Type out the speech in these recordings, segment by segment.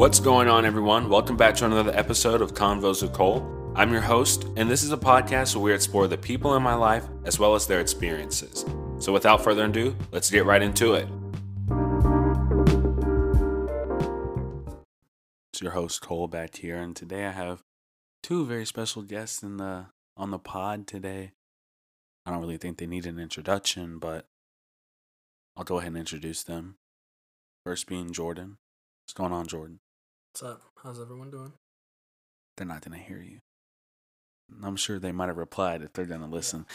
What's going on, everyone? Welcome back to another episode of Convos with Cole. I'm your host, and this is a podcast where we explore the people in my life as well as their experiences. So, without further ado, let's get right into it. It's your host Cole back here, and today I have two very special guests in the on the pod today. I don't really think they need an introduction, but I'll go ahead and introduce them. First being Jordan. What's going on, Jordan? What's up? How's everyone doing? They're not gonna hear you. I'm sure they might have replied if they're gonna listen.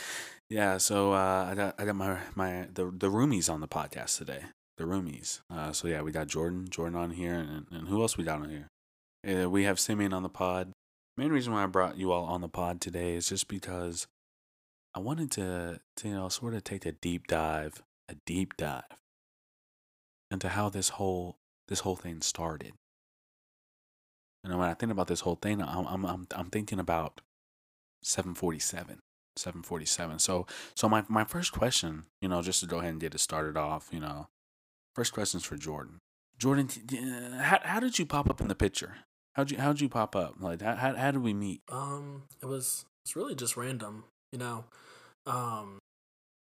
Yeah, so uh, I got I got my my the the roomies on the podcast today. The roomies. Uh, so yeah, we got Jordan Jordan on here, and, and who else we got on here? Uh, we have Simeon on the pod. Main reason why I brought you all on the pod today is just because I wanted to, to you know sort of take a deep dive, a deep dive into how this whole this whole thing started. And when I think about this whole thing, I'm I'm I'm, I'm thinking about 747. 747. So so my my first question, you know, just to go ahead and get it started off, you know, first question's for Jordan. Jordan, how how did you pop up in the picture? How'd you how'd you pop up? Like how how, how did we meet? Um, it was it's really just random, you know. Um,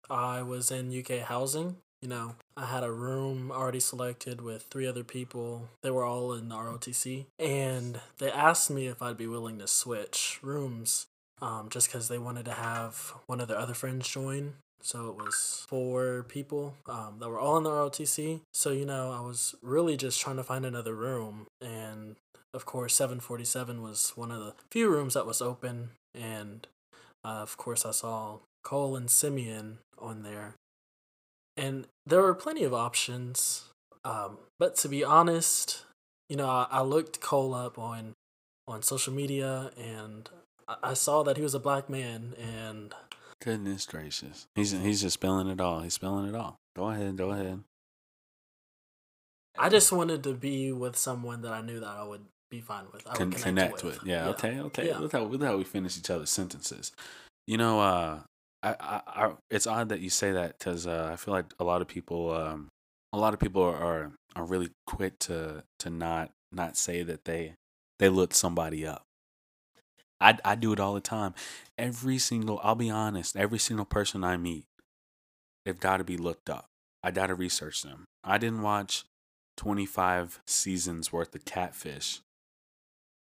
I was in UK housing. You know, I had a room already selected with three other people. They were all in the ROTC, and they asked me if I'd be willing to switch rooms, um, just because they wanted to have one of their other friends join. So it was four people um, that were all in the ROTC. So you know, I was really just trying to find another room, and of course, 747 was one of the few rooms that was open, and uh, of course, I saw Cole and Simeon on there. And there were plenty of options. Um, but to be honest, you know, I, I, looked Cole up on on social media and I, I saw that he was a black man and Goodness gracious. He's he's just spelling it all. He's spelling it all. Go ahead, go ahead. I just wanted to be with someone that I knew that I would be fine with. I Con- connect, connect, with. with. Yeah, okay, okay. Yeah. Look how look how we finish each other's sentences. You know, uh, I, I, it's odd that you say that because uh, I feel like a lot of people, um, a lot of people are are really quick to to not not say that they they look somebody up. I I do it all the time. Every single, I'll be honest, every single person I meet, they've got to be looked up. I got to research them. I didn't watch 25 seasons worth of Catfish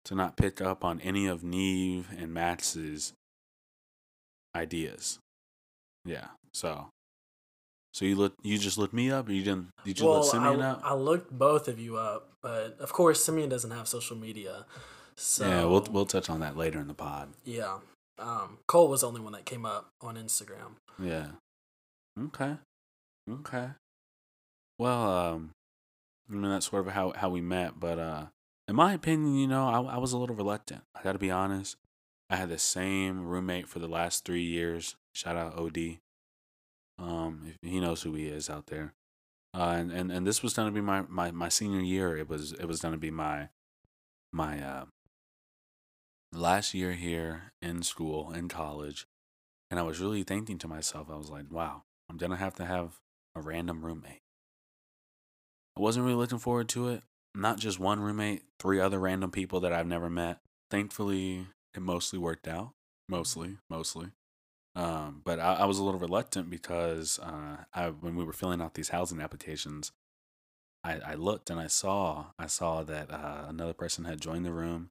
to not pick up on any of Nev and Max's ideas. Yeah. So so you look you just looked me up or you didn't did you well, look Simeon I, up? I looked both of you up, but of course Simeon doesn't have social media. So yeah, we'll we'll touch on that later in the pod. yeah. Um, Cole was the only one that came up on Instagram. Yeah. Okay. Okay. Well, um I mean that's sort of how how we met, but uh in my opinion, you know, I I was a little reluctant. I got to be honest. I had the same roommate for the last 3 years. Shout out OD. Um, he knows who he is out there. Uh, and, and, and this was gonna be my, my, my senior year. It was it was gonna be my my uh, last year here in school in college, and I was really thinking to myself, I was like, wow, I'm gonna have to have a random roommate. I wasn't really looking forward to it. Not just one roommate, three other random people that I've never met. Thankfully, it mostly worked out. Mostly, mostly. Um, but I, I, was a little reluctant because uh, I, when we were filling out these housing applications, I, I looked and I saw I saw that uh, another person had joined the room.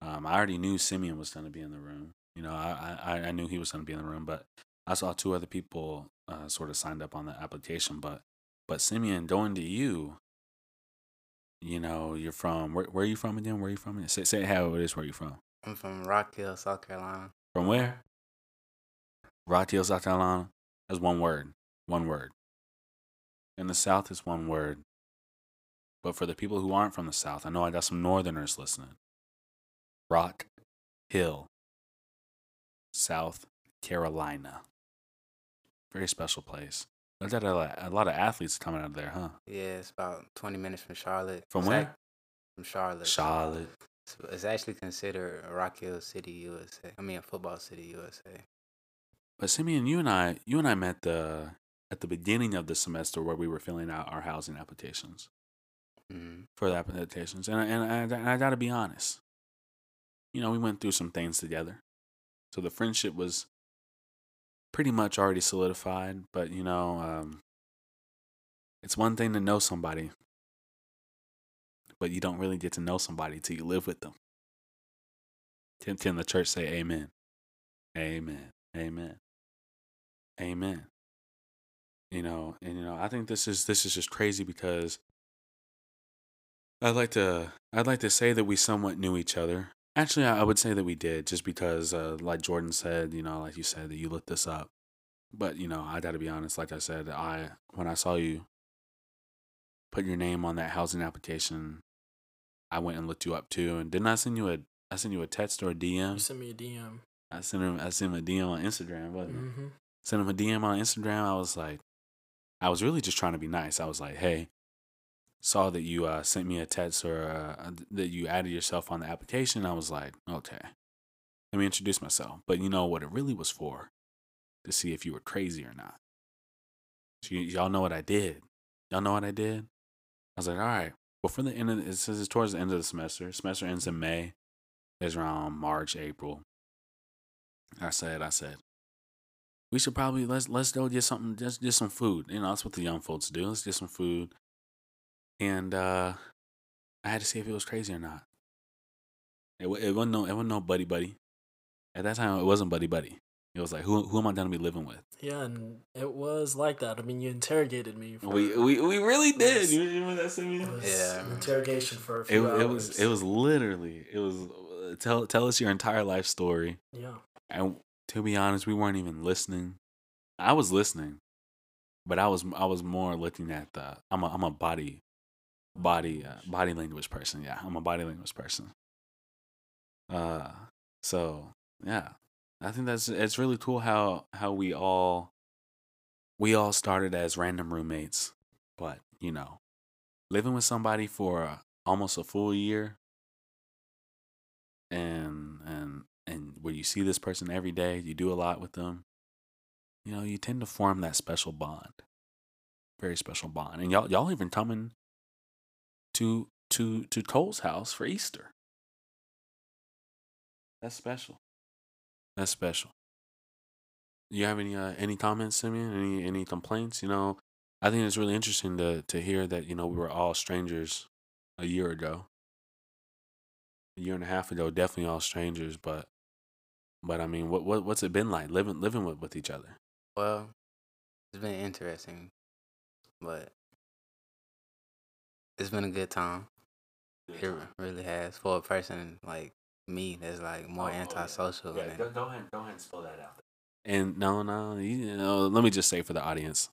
Um, I already knew Simeon was going to be in the room. You know, I, I, I knew he was going to be in the room, but I saw two other people uh, sort of signed up on the application. But but Simeon, going to you, you know, you're from where? Where are you from again? Where are you from? Say say how it is. Where you from? I'm from Rock Hill, South Carolina. From where? Rock Hill, South Carolina. That's one word. One word. In the South, is one word. But for the people who aren't from the South, I know I got some Northerners listening. Rock Hill, South Carolina. Very special place. There's got a lot, a lot of athletes coming out of there, huh? Yeah, it's about 20 minutes from Charlotte. From It's where? From Charlotte. Charlotte. It's, actually considered a Rock Hill City, USA. I mean, a football city, USA. But Simeon, you and I, you and I met the at the beginning of the semester where we were filling out our housing applications. hmm for the applications, and I- and I, and I got to be honest. You know, we went through some things together, so the friendship was pretty much already solidified. But you know, um, it's one thing to know somebody, but you don't really get to know somebody till you live with them. Can, can the church say Amen? Amen. Amen. Amen. You know, and you know, I think this is this is just crazy because I'd like to I'd like to say that we somewhat knew each other. Actually, I I would say that we did, just because, uh, like Jordan said, you know, like you said, that you looked this up. But you know, I got to be honest. Like I said, I when I saw you put your name on that housing application, I went and looked you up too. And didn't I send you a I sent you a text or a You DM? sent me a DM. I sent him I sent him a DM on Instagram, wasn't it? Mm-hmm. Sent him a DM on Instagram. I was like, I was really just trying to be nice. I was like, hey, saw that you uh, sent me a text or uh, that you added yourself on the application. I was like, okay, let me introduce myself. But you know what it really was for? To see if you were crazy or not. So y- y'all know what I did. Y'all know what I did? I was like, all right. Before the end of it says it's towards the end of the semester. Semester ends in May. It's around March, April. I said, I said, we should probably let's let's go get something just just some food. You know, that's what the young folks do. Let's get some food. And uh I had to see if it was crazy or not. It, it wasn't no it wasn't no buddy buddy. At that time, it wasn't buddy buddy. It was like who who am I gonna be living with? Yeah, and it was like that. I mean, you interrogated me. For, We we we really did. Yes. You remember that scene? Yeah. interrogation for a It, hours. it was it was literally it was uh, tell tell us your entire life story. Yeah. And to be honest, we weren't even listening. I was listening, but I was I was more looking at the. I'm a I'm a body, body uh, body language person. Yeah, I'm a body language person. Uh, so yeah, I think that's it's really cool how how we all we all started as random roommates, but you know, living with somebody for uh, almost a full year, and and and where you see this person every day, you do a lot with them. You know, you tend to form that special bond, very special bond, and y'all y'all even coming to to to Cole's house for Easter. That's special. That's special. You have any uh, any comments, Simeon? Any any complaints? You know, I think it's really interesting to to hear that you know we were all strangers a year ago, a year and a half ago. Definitely all strangers, but but I mean, what what what's it been like living living with with each other? Well, it's been interesting, but it's been a good time. It really has for a person like me that's like more antisocial. Oh, Yeah, than- go, go ahead, go ahead and spell that out. And no, no, you know, let me just say for the audience,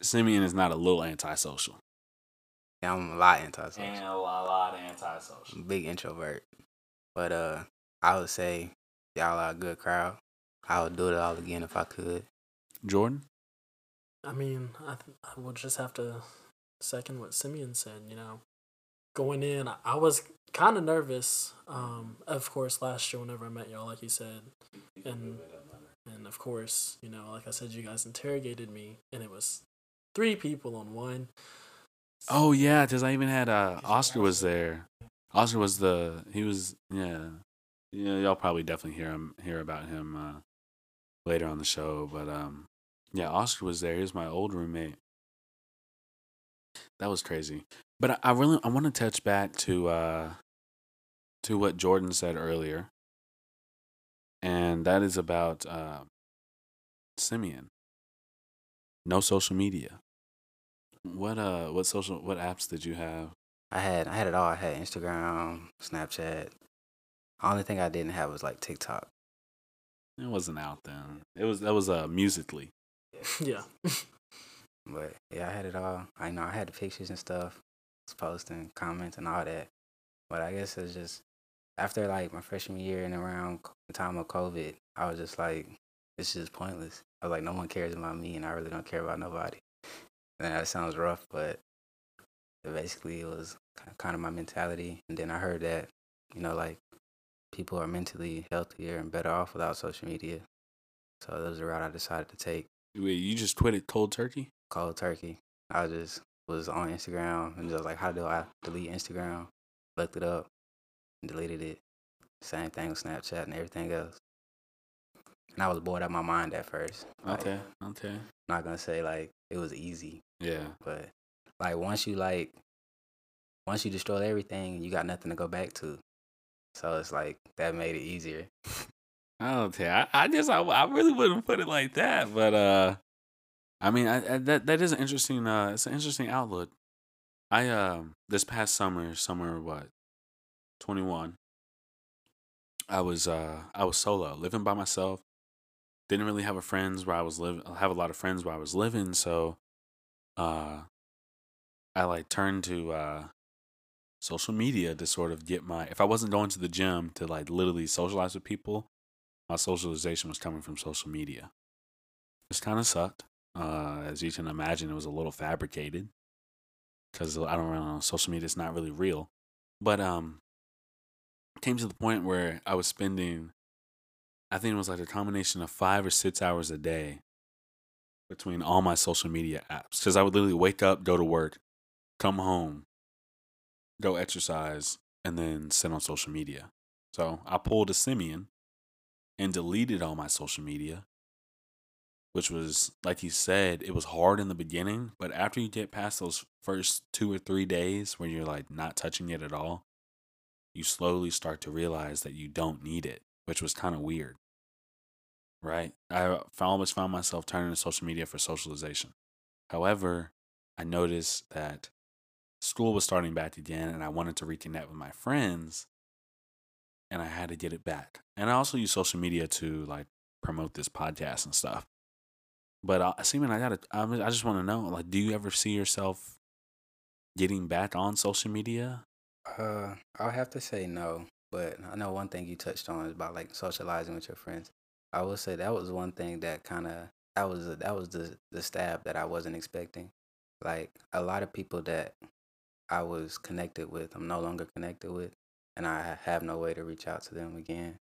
Simeon is not a little antisocial. Yeah, I'm a lot antisocial. And a lot, lot antisocial. big introvert. But uh I would say y'all are a good crowd. I would do it all again if I could. Jordan? I mean, I, th- I would just have to second what Simeon said. You know, going in, I, I was kind of nervous. Um, of course, last year whenever I met y'all, like you said, and and of course, you know, like I said, you guys interrogated me, and it was three people on one. Oh yeah, because I even had uh Oscar was there. Oscar was the he was yeah yeah y'all probably definitely hear him hear about him uh, later on the show, but um yeah Oscar was there. He was my old roommate. That was crazy, but I, I really I want to touch back to uh to what Jordan said earlier, and that is about uh, Simeon. No social media. What uh what social what apps did you have? I had I had it all. I had Instagram, Snapchat. Only thing I didn't have was like TikTok. It wasn't out then. It was that was uh Musical.ly. yeah, But yeah, I had it all. I know I had the pictures and stuff, was posting, comments and all that. But I guess it's just after like my freshman year and around the time of COVID, I was just like, it's just pointless. I was like, no one cares about me, and I really don't care about nobody. And that sounds rough, but basically it was kind of my mentality. And then I heard that, you know, like people are mentally healthier and better off without social media. So that was the route I decided to take Wait, you just quit it cold turkey? cold turkey. I was just was on Instagram and just like, how do I delete Instagram? Looked it up, and deleted it. Same thing with Snapchat and everything else. And I was bored out of my mind at first. Like, Okay. Okay. not gonna say like it was easy, Yeah. but like once you like, once you destroy everything, you got nothing to go back to. So it's like that made it easier. i don't I, I just I, I really wouldn't put it like that, but uh, I mean I, I, that that is an interesting uh it's an interesting outlook. I um this past summer summer what twenty one. I was uh I was solo living by myself. Didn't really have a friends where I was living. Have a lot of friends where I was living, so uh, I like turned to uh social media to sort of get my. If I wasn't going to the gym to like literally socialize with people, my socialization was coming from social media. This kind of sucked. Uh, as you can imagine, it was a little fabricated because I don't know, social media is not really real. But um, came to the point where I was spending, I think it was like a combination of five or six hours a day between all my social media apps. Because I would literally wake up, go to work, come home, go exercise, and then sit on social media. So I pulled a Simeon and deleted all my social media, which was, like you said, it was hard in the beginning. But after you get past those first two or three days where you're like not touching it at all, you slowly start to realize that you don't need it, which was kind of weird. Right? I uh, always found myself turning to social media for socialization. However, I noticed that school was starting back again and I wanted to reconnect with my friends and I had to get it back. And I also use social media to like promote this podcast and stuff. But uh, Simeon, I gotta, I, I just want to know, like, do you ever see yourself getting back on social media? Uh, I'll have to say no, but I know one thing you touched on is about like socializing with your friends. I will say that was one thing that kind of that was that was the the stab that I wasn't expecting. Like a lot of people that I was connected with, I'm no longer connected with, and I have no way to reach out to them again.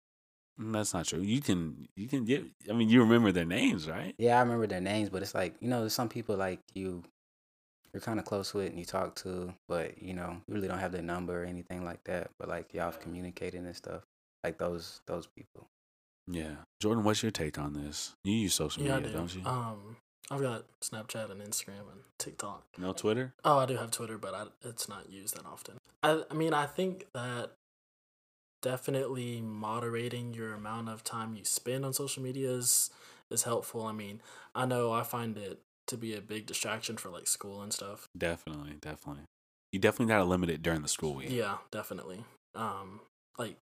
Mm, That's not true. You can, you can get. I mean, you remember their names, right? Yeah, I remember their names, but it's like you know, there's some people like you, you're kind of close with and you talk to, but you know, you really don't have their number or anything like that. But like y'all have communicated and stuff, like those those people. Yeah. Jordan, what's your take on this? You use social Yeah, media, do. don't you? Um, I've got Snapchat and Instagram and TikTok. no Twitter. Oh, I do have Twitter, but I, it's not used that often. I, I mean, I think that definitely moderating your amount of time you spend on social media is, is helpful. I mean, I know I find it to be a big distraction for like school and stuff. Definitely, definitely. You definitely got to limit it during the school week. Yeah, definitely. Um, like,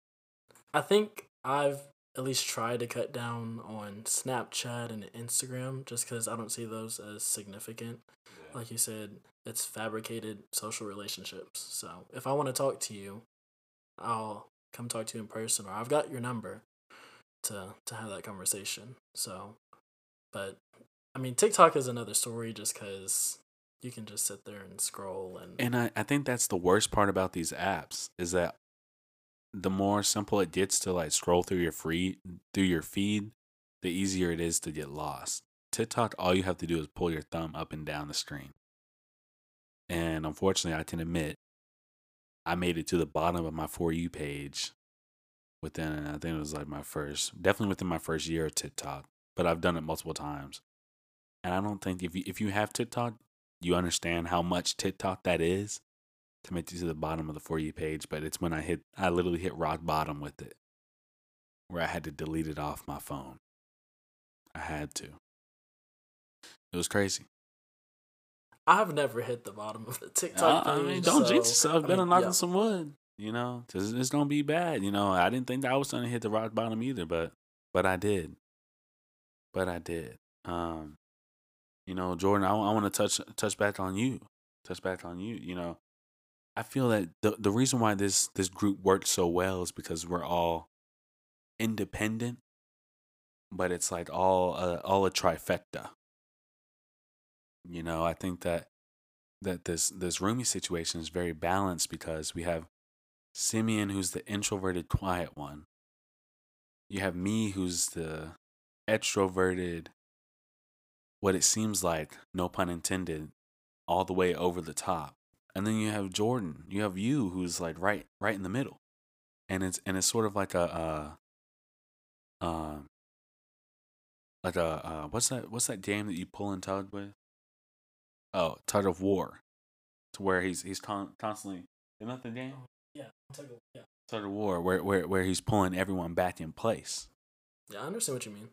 I think I've at least tried to cut down on Snapchat and Instagram just because I don't see those as significant. Like you said, it's fabricated social relationships. So if I want to talk to you, I'll come talk to you in person, or I've got your number to to have that conversation. So, but I mean, TikTok is another story just because you can just sit there and scroll and And I, I think that's the worst part about these apps is that the more simple it gets to like scroll through your free through your feed, the easier it is to get lost. TikTok, all you have to do is pull your thumb up and down the screen. And unfortunately, I can admit, I made it to the bottom of my for you page within, I think it was like my first, definitely within my first year of TikTok. But I've done it multiple times, and I don't think if you if you have TikTok, you understand how much TikTok that is to make it to the bottom of the for you page. But it's when I hit, I literally hit rock bottom with it, where I had to delete it off my phone. I had to. It was crazy. I've never hit the bottom of the TikTok Uh, I mean, don't jinx so, yourself. I Better mean, knock yeah. some wood. You know, 'cause it's gonna be bad. You know, I didn't think that I was gonna hit the rock bottom either, but but I did. But I did. Um, you know, Jordan, I, want to touch touch back on you. Touch back on you. You know, I feel that the the reason why this this group works so well is because we're all independent, but it's like all a, all a trifecta. You know, I think that that this this roomy situation is very balanced because we have Simeon who's the introverted quiet one. You have me who's the extroverted what it seems like, no pun intended, all the way over the top. And then you have Jordan. You have you who's like right right in the middle. And it's and it's sort of like a uh um like a uh what's that what's that game that you pull and tug with? Oh, tug of war. To where he's he's con- constantly isn't that the game? Oh, yeah, tug of, yeah. Tug of war where where where he's pulling everyone back in place. Yeah, I understand what you mean.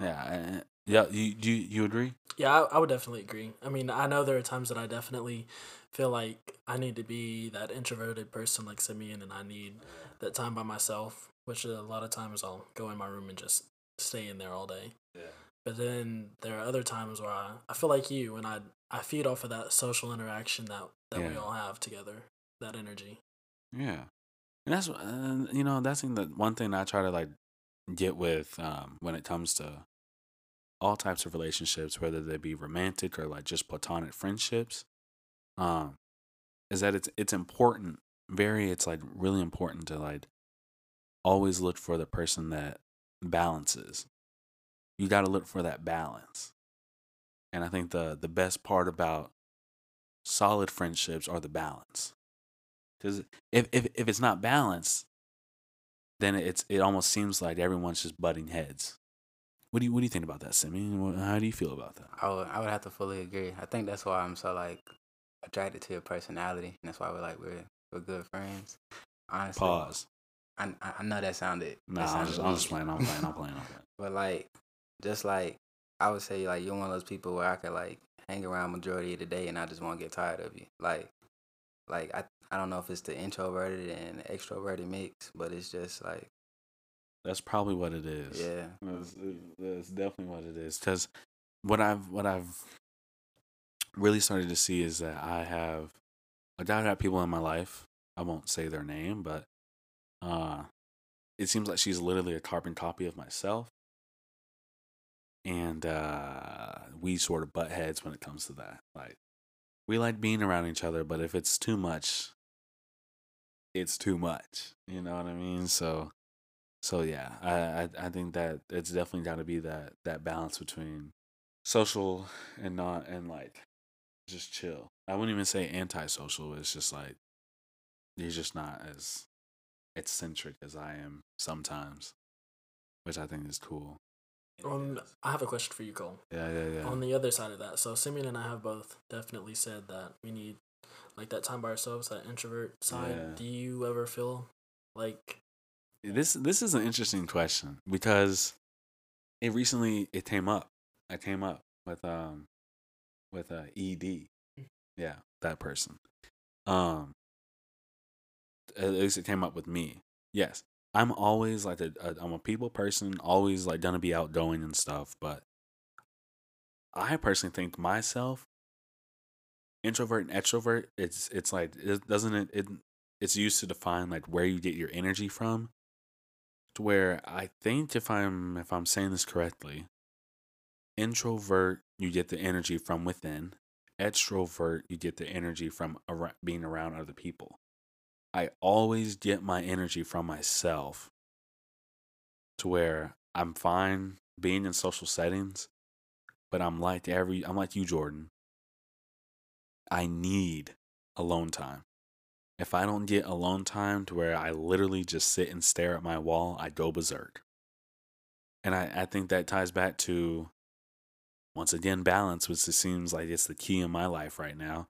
Yeah, yeah. You do you, you agree? Yeah, I, I would definitely agree. I mean, I know there are times that I definitely feel like I need to be that introverted person like Simeon, and I need that time by myself. Which a lot of times I'll go in my room and just stay in there all day. Yeah. But then there are other times where I, I feel like you, and I I feed off of that social interaction that that we all have together, that energy. Yeah, and that's uh, you know that's the one thing I try to like get with um, when it comes to all types of relationships, whether they be romantic or like just platonic friendships, um, is that it's it's important. Very, it's like really important to like always look for the person that balances. You got to look for that balance, and I think the the best part about solid friendships are the balance. Because if, if if it's not balanced, then it's it almost seems like everyone's just butting heads. What do you what do you think about that? What- How do you feel about that? I would, I would have to fully agree. I think that's why I'm so like attracted to your personality, and that's why we're like we're we're good friends. Honestly, Pause. I I I know that sounded. No, that I'm just, I'm just playing. I'm playing. I'm playing. I'm playing. But like, just like I would say, like you're one of those people where I could like hang around majority of the day, and I just won't get tired of you. Like, like I I don't know if it's the introverted and extroverted mix, but it's just like That's probably what it is. yeah, That's, that's definitely what it is. Because what I've what I've really started to see is that I have like I've had people in my life. I won't say their name, but uh, it seems like she's literally a carbon copy of myself, and uh, we sort of butt heads when it comes to that. Like we like being around each other, but if it's too much, it's too much. You know what I mean? So so yeah, I I, I think that it's definitely got to be that that balance between social and not and like just chill. I wouldn't even say antisocial. It's just like you're just not as eccentric as I am sometimes, which I think is cool. Um, I have a question for you, Cole. Yeah, yeah, yeah. On the other side of that, so Simeon and I have both definitely said that we need like that time by ourselves, that introvert side. Yeah. Do you ever feel like this this is an interesting question because it recently it came up. I came up with um with uh ED. Yeah, that person. Um at least it came up with me. Yes. I'm always like a, a I'm a people person, always like gonna be outgoing and stuff, but I personally think myself introvert and extrovert it's it's like it doesn't it, it it's used to define like where you get your energy from to where I think if I'm if I'm saying this correctly, introvert you get the energy from within, extrovert you get the energy from being around other people. I always get my energy from myself to where I'm fine being in social settings, but I'm like every I'm like you Jordan. I need alone time. If I don't get alone time to where I literally just sit and stare at my wall, I go berserk. And I, I think that ties back to, once again, balance, which it seems like it's the key in my life right now,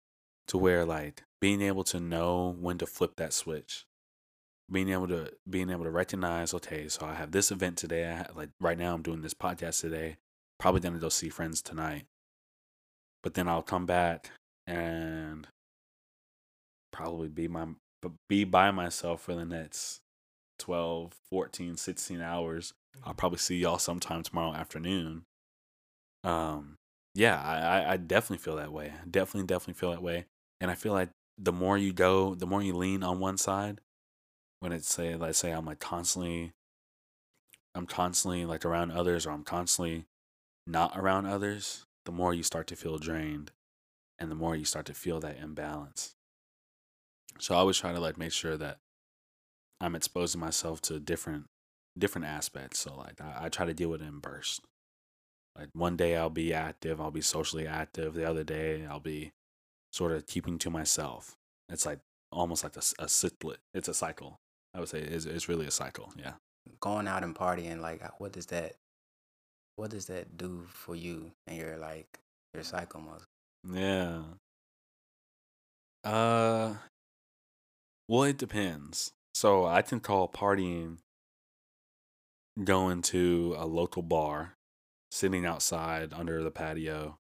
to where like being able to know when to flip that switch. Being able to being able to recognize, okay, so I have this event today. I ha- like right now, I'm doing this podcast today. Probably gonna go see friends tonight, but then I'll come back and probably be my be by myself for the next 12 14 16 hours i'll probably see y'all sometime tomorrow afternoon um yeah I i definitely feel that way definitely definitely feel that way and i feel like the more you go the more you lean on one side when it's say let's say i'm like constantly i'm constantly like around others or i'm constantly not around others the more you start to feel drained and the more you start to feel that imbalance so I always try to like make sure that I'm exposing myself to different different aspects. So like I, I try to deal with it in bursts. Like one day I'll be active, I'll be socially active. The other day I'll be sort of keeping to myself. It's like almost like a, a cyclet. It's a cycle. I would say it's, it's really a cycle. Yeah. Going out and partying, like, what does that, what does that do for you and your like your cycle muscle? Yeah. Uh. Well, it depends. So I can call partying going to a local bar, sitting outside under the patio,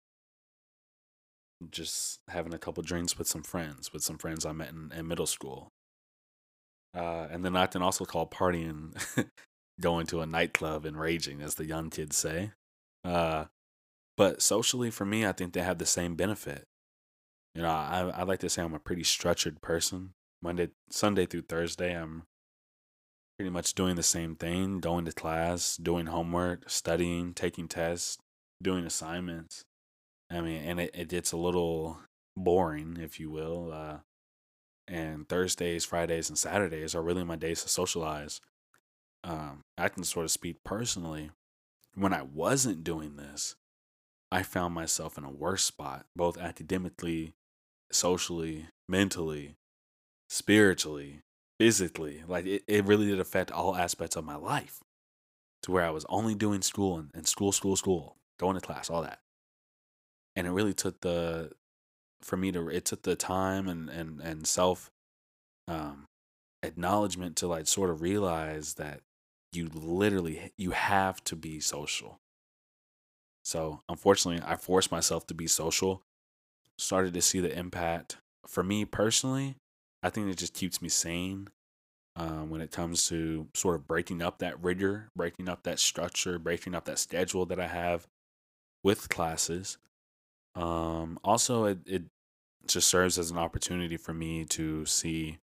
just having a couple drinks with some friends, with some friends I met in, in middle school. Uh, and then I can also call partying going to a nightclub and raging, as the young kids say. Uh, but socially, for me, I think they have the same benefit. You know, I I like to say I'm a pretty structured person. Monday, Sunday through Thursday, I'm pretty much doing the same thing: going to class, doing homework, studying, taking tests, doing assignments. I mean, and it, it gets a little boring, if you will. Uh, and Thursdays, Fridays, and Saturdays are really my days to socialize. Um, I can sort of speak personally. When I wasn't doing this, I found myself in a worse spot, both academically, socially, mentally, spiritually, physically. Like it, it really did affect all aspects of my life to where I was only doing school and, and school, school, school, going to class, all that. And it really took the, for me to, it took the time and, and, and self um, acknowledgement to like sort of realize that you literally, you have to be social. So unfortunately, I forced myself to be social. Started to see the impact. For me personally, I think it just keeps me sane um, when it comes to sort of breaking up that rigor, breaking up that structure, breaking up that schedule that I have with classes. Um, also, it, it just serves as an opportunity for me to see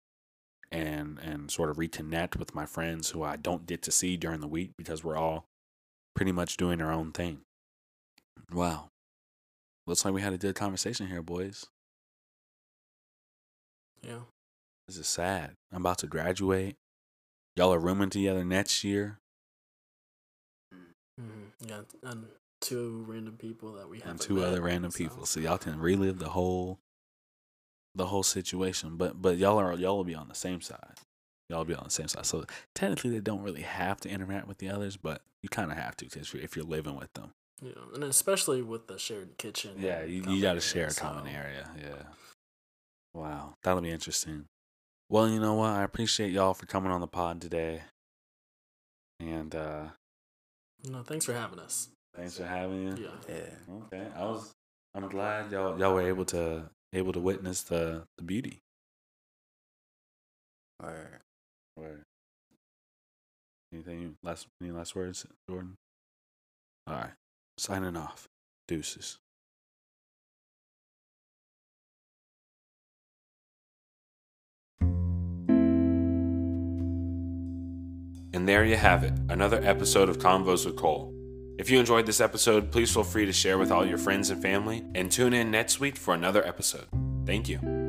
and and sort of reconnect with my friends who I don't get to see during the week because we're all pretty much doing our own thing. Wow. Looks like we had a good conversation here, boys. Yeah. This is sad. I'm about to graduate. Y'all are rooming together next year. Mm-hmm. Yeah, and two random people that we have. And two other random so. people. So y'all can relive the whole the whole situation. But but y'all are y'all will be on the same side. Y'all will be on the same side. So technically they don't really have to interact with the others, but you kind of have to because if you're living with them. Yeah, and especially with the shared kitchen. Yeah, you, you got to share a common area. Yeah. Wow, that'll be interesting. Well, you know what? I appreciate y'all for coming on the pod today. And uh No, thanks for having us. Thanks for having you. Yeah. Yeah. Okay. I was I'm glad y'all y'all were able to able to witness the the beauty. Or Or anything last any last words, Jordan? All right. Signing off. Deuces. And there you have it, another episode of Convos with Cole. If you enjoyed this episode, please feel free to share with all your friends and family, and tune in next week for another episode. Thank you.